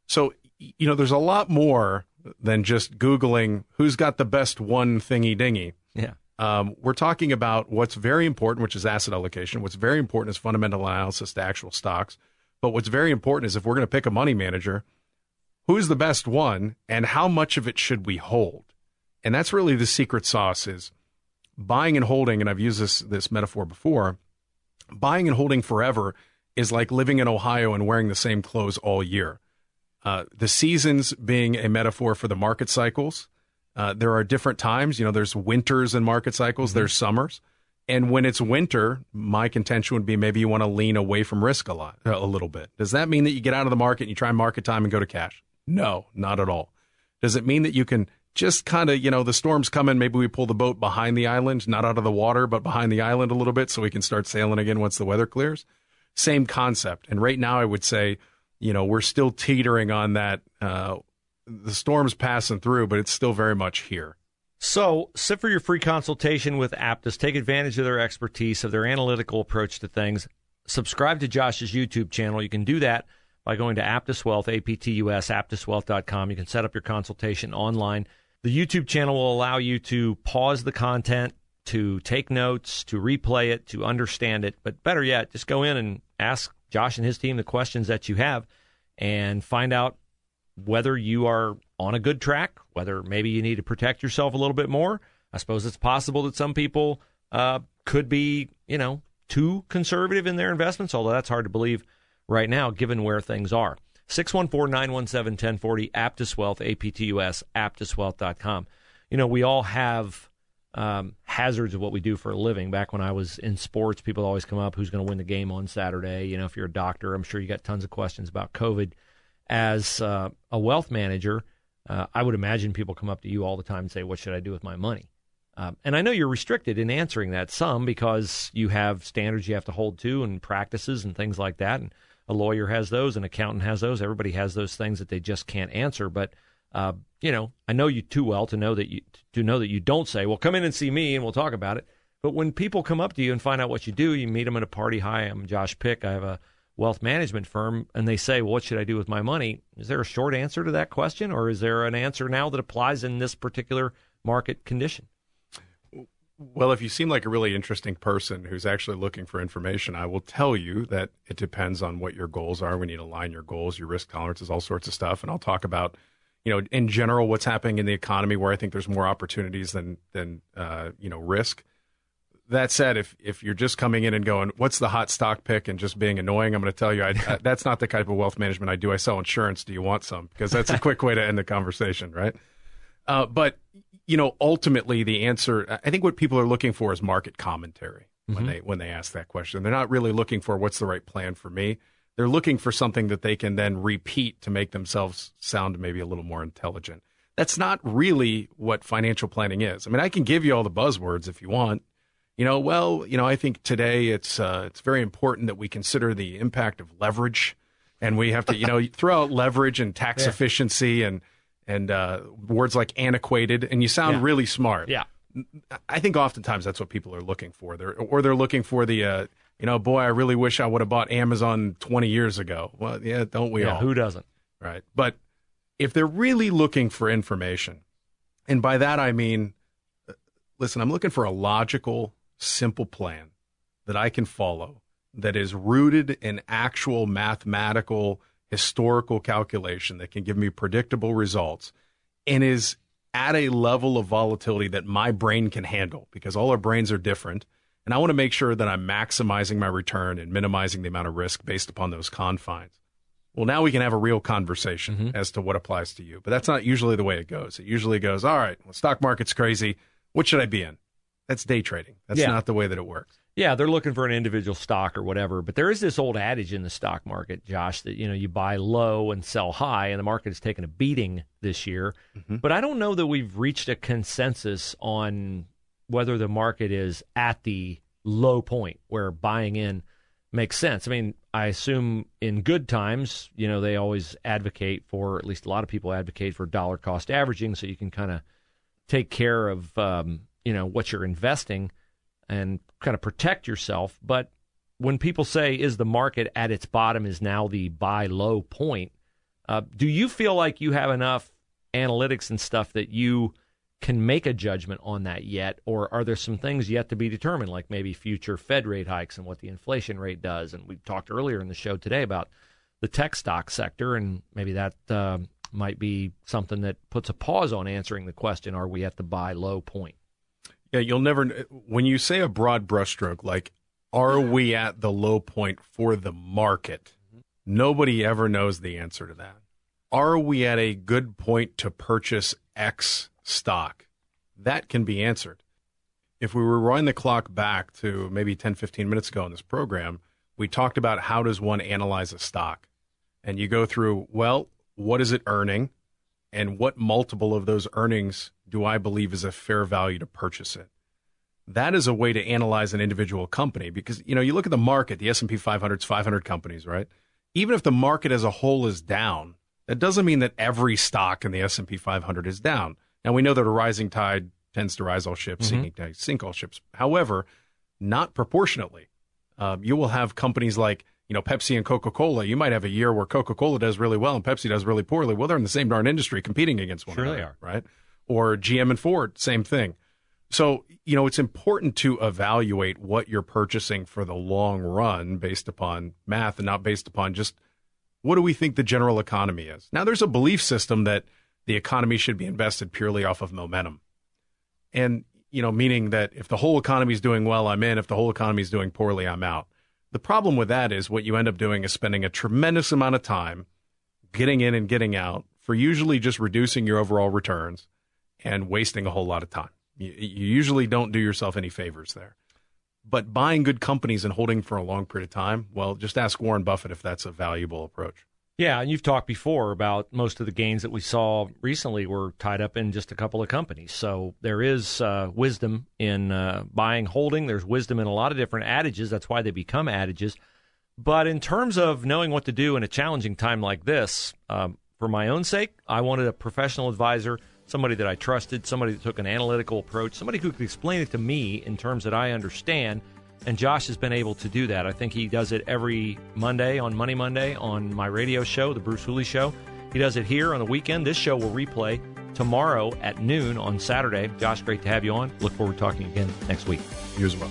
Speaker 2: So, you know, there's a lot more than just Googling who's got the best one thingy dingy.
Speaker 1: Yeah.
Speaker 2: Um, we're talking about what's very important, which is asset allocation. What's very important is fundamental analysis to actual stocks. But what's very important is if we're going to pick a money manager, who's the best one and how much of it should we hold? And that's really the secret sauce is buying and holding. And I've used this, this metaphor before. Buying and holding forever is like living in Ohio and wearing the same clothes all year. Uh, the seasons being a metaphor for the market cycles uh, there are different times. You know, there's winters in market cycles, mm-hmm. there's summers. And when it's winter, my contention would be maybe you want to lean away from risk a lot, a little bit. Does that mean that you get out of the market and you try market time and go to cash? No, not at all. Does it mean that you can just kind of, you know, the storm's coming, maybe we pull the boat behind the island, not out of the water, but behind the island a little bit so we can start sailing again once the weather clears? Same concept. And right now, I would say, you know, we're still teetering on that uh, the storm's passing through, but it's still very much here.
Speaker 1: So, sit for your free consultation with Aptus. Take advantage of their expertise, of their analytical approach to things. Subscribe to Josh's YouTube channel. You can do that by going to Aptus Wealth, A-P-T-U-S, aptuswealth.com. You can set up your consultation online. The YouTube channel will allow you to pause the content, to take notes, to replay it, to understand it. But better yet, just go in and ask Josh and his team the questions that you have and find out whether you are on a good track, whether maybe you need to protect yourself a little bit more. I suppose it's possible that some people uh, could be, you know, too conservative in their investments, although that's hard to believe right now given where things are. 614 917 1040, Aptus Wealth, A P T U S, aptuswealth.com. You know, we all have um, hazards of what we do for a living. Back when I was in sports, people always come up who's going to win the game on Saturday. You know, if you're a doctor, I'm sure you got tons of questions about COVID as uh, a wealth manager, uh, I would imagine people come up to you all the time and say, "What should I do with my money?" Um, and I know you're restricted in answering that some because you have standards you have to hold to and practices and things like that. And a lawyer has those, an accountant has those. Everybody has those things that they just can't answer. But uh, you know, I know you too well to know that you to know that you don't say, "Well, come in and see me and we'll talk about it." But when people come up to you and find out what you do, you meet them at a party. Hi, I'm Josh Pick. I have a wealth management firm and they say, well, What should I do with my money? Is there a short answer to that question, or is there an answer now that applies in this particular market condition?
Speaker 2: Well, if you seem like a really interesting person who's actually looking for information, I will tell you that it depends on what your goals are. We need to align your goals, your risk tolerances, all sorts of stuff. And I'll talk about, you know, in general, what's happening in the economy, where I think there's more opportunities than than uh, you know risk. That said, if if you're just coming in and going, what's the hot stock pick, and just being annoying, I'm going to tell you, I, I, (laughs) that's not the type of wealth management I do. I sell insurance. Do you want some? Because that's a quick way to end the conversation, right? Uh, but you know, ultimately, the answer, I think, what people are looking for is market commentary when
Speaker 1: Mm-hmm.
Speaker 2: they when they ask that question. They're not really looking for what's the right plan for me. They're looking for something that they can then repeat to make themselves sound maybe a little more intelligent. That's not really what financial planning is. I mean, I can give you all the buzzwords if you want. You know, well, you know, I think today it's uh, it's very important that we consider the impact of leverage, and we have to, you know, (laughs) throw out leverage and tax efficiency and and uh, words like antiquated, and you sound
Speaker 1: Yeah.
Speaker 2: really smart.
Speaker 1: Yeah.
Speaker 2: I think oftentimes that's what people are looking for. They're, or they're looking for the, uh, you know, boy, I really wish I would have bought Amazon 20 years ago. Well, yeah, don't we
Speaker 1: yeah,
Speaker 2: all?
Speaker 1: who doesn't?
Speaker 2: right? But if they're really looking for information, and by that I mean, uh, listen, I'm looking for a logical, simple plan that I can follow that is rooted in actual mathematical, historical calculation that can give me predictable results and is at a level of volatility that my brain can handle because all our brains are different. And I want to make sure that I'm maximizing my return and minimizing the amount of risk based upon those confines. Well, now we can have a real conversation mm-hmm. as to what applies to you. But that's not usually the way it goes. It usually goes, all right, well, stock market's crazy. What should I be in? That's day trading. That's
Speaker 1: Yeah.
Speaker 2: not the way that it works.
Speaker 1: Yeah, they're looking for an individual stock or whatever. But there is this old adage in the stock market, Josh, that you know you buy low and sell high, and the market has taken a beating this year. But I don't know that we've reached a consensus on whether the market is at the low point where buying in makes sense. I mean, I assume in good times, you know, they always advocate for, at least a lot of people advocate for dollar cost averaging, so you can kind of take care of um, you know what you're investing and kind of protect yourself. But when people say, "Is the market at its bottom? Is now the buy low point?" Uh, do you feel like you have enough analytics and stuff that you can make a judgment on that yet, or are there some things yet to be determined, like maybe future Fed rate hikes and what the inflation rate does? And we talked earlier in the show today about the tech stock sector, and maybe that um might be something that puts a pause on answering the question: Are we at the buy low point?
Speaker 2: Yeah, you'll never, when you say a broad brushstroke, like, are we at the low point for the market? Nobody ever knows the answer to that. Are we at a good point to purchase X stock? That can be answered. If we were running the clock back to maybe 10, 15 minutes ago in this program, we talked about how does one analyze a stock? And you go through, well, what is it earning? And what multiple of those earnings do I believe is a fair value to purchase it? That is a way to analyze an individual company because you know you look at the market, the S&P 500 is 500 companies, right? Even if the market as a whole is down, that doesn't mean that every stock in the S&P 500 is down. Now we know that a rising tide tends to rise all ships, sinking tide sink all ships. However, not proportionately. Um, you will have companies like you know Pepsi and Coca Cola. You might have a year where Coca Cola does really well and Pepsi does really poorly. Well, they're in the same darn industry, competing against one
Speaker 1: Sure they
Speaker 2: another,
Speaker 1: are.
Speaker 2: right? Or GM and Ford, same thing. So you know it's important to evaluate what you're purchasing for the long run based upon math and not based upon just what do we think the general economy is. Now, there's a belief system that the economy should be invested purely off of momentum and you know meaning that if the whole economy is doing well i'm in if the whole economy is doing poorly i'm out the problem with that is what you end up doing is spending a tremendous amount of time getting in and getting out for usually just reducing your overall returns and wasting a whole lot of time. You, usually don't do yourself any favors there. But buying good companies and holding for a long period of time well just ask warren buffett if that's a valuable approach
Speaker 1: Yeah, and you've talked before about most of the gains that we saw recently were tied up in just a couple of companies. So there is uh, wisdom in uh, buying, holding. There's wisdom in a lot of different adages. That's why they become adages. But in terms of knowing what to do in a challenging time like this, um, for my own sake, I wanted a professional advisor, somebody that I trusted, somebody that took an analytical approach, somebody who could explain it to me in terms that I understand. And Josh has been able to do that. I think he does it every Monday on Money Monday on my radio show, The Bruce Hooley Show. He does it here on the weekend. This show will replay tomorrow at noon on Saturday. Josh, great to have you on. Look forward to talking again next week.
Speaker 2: you as well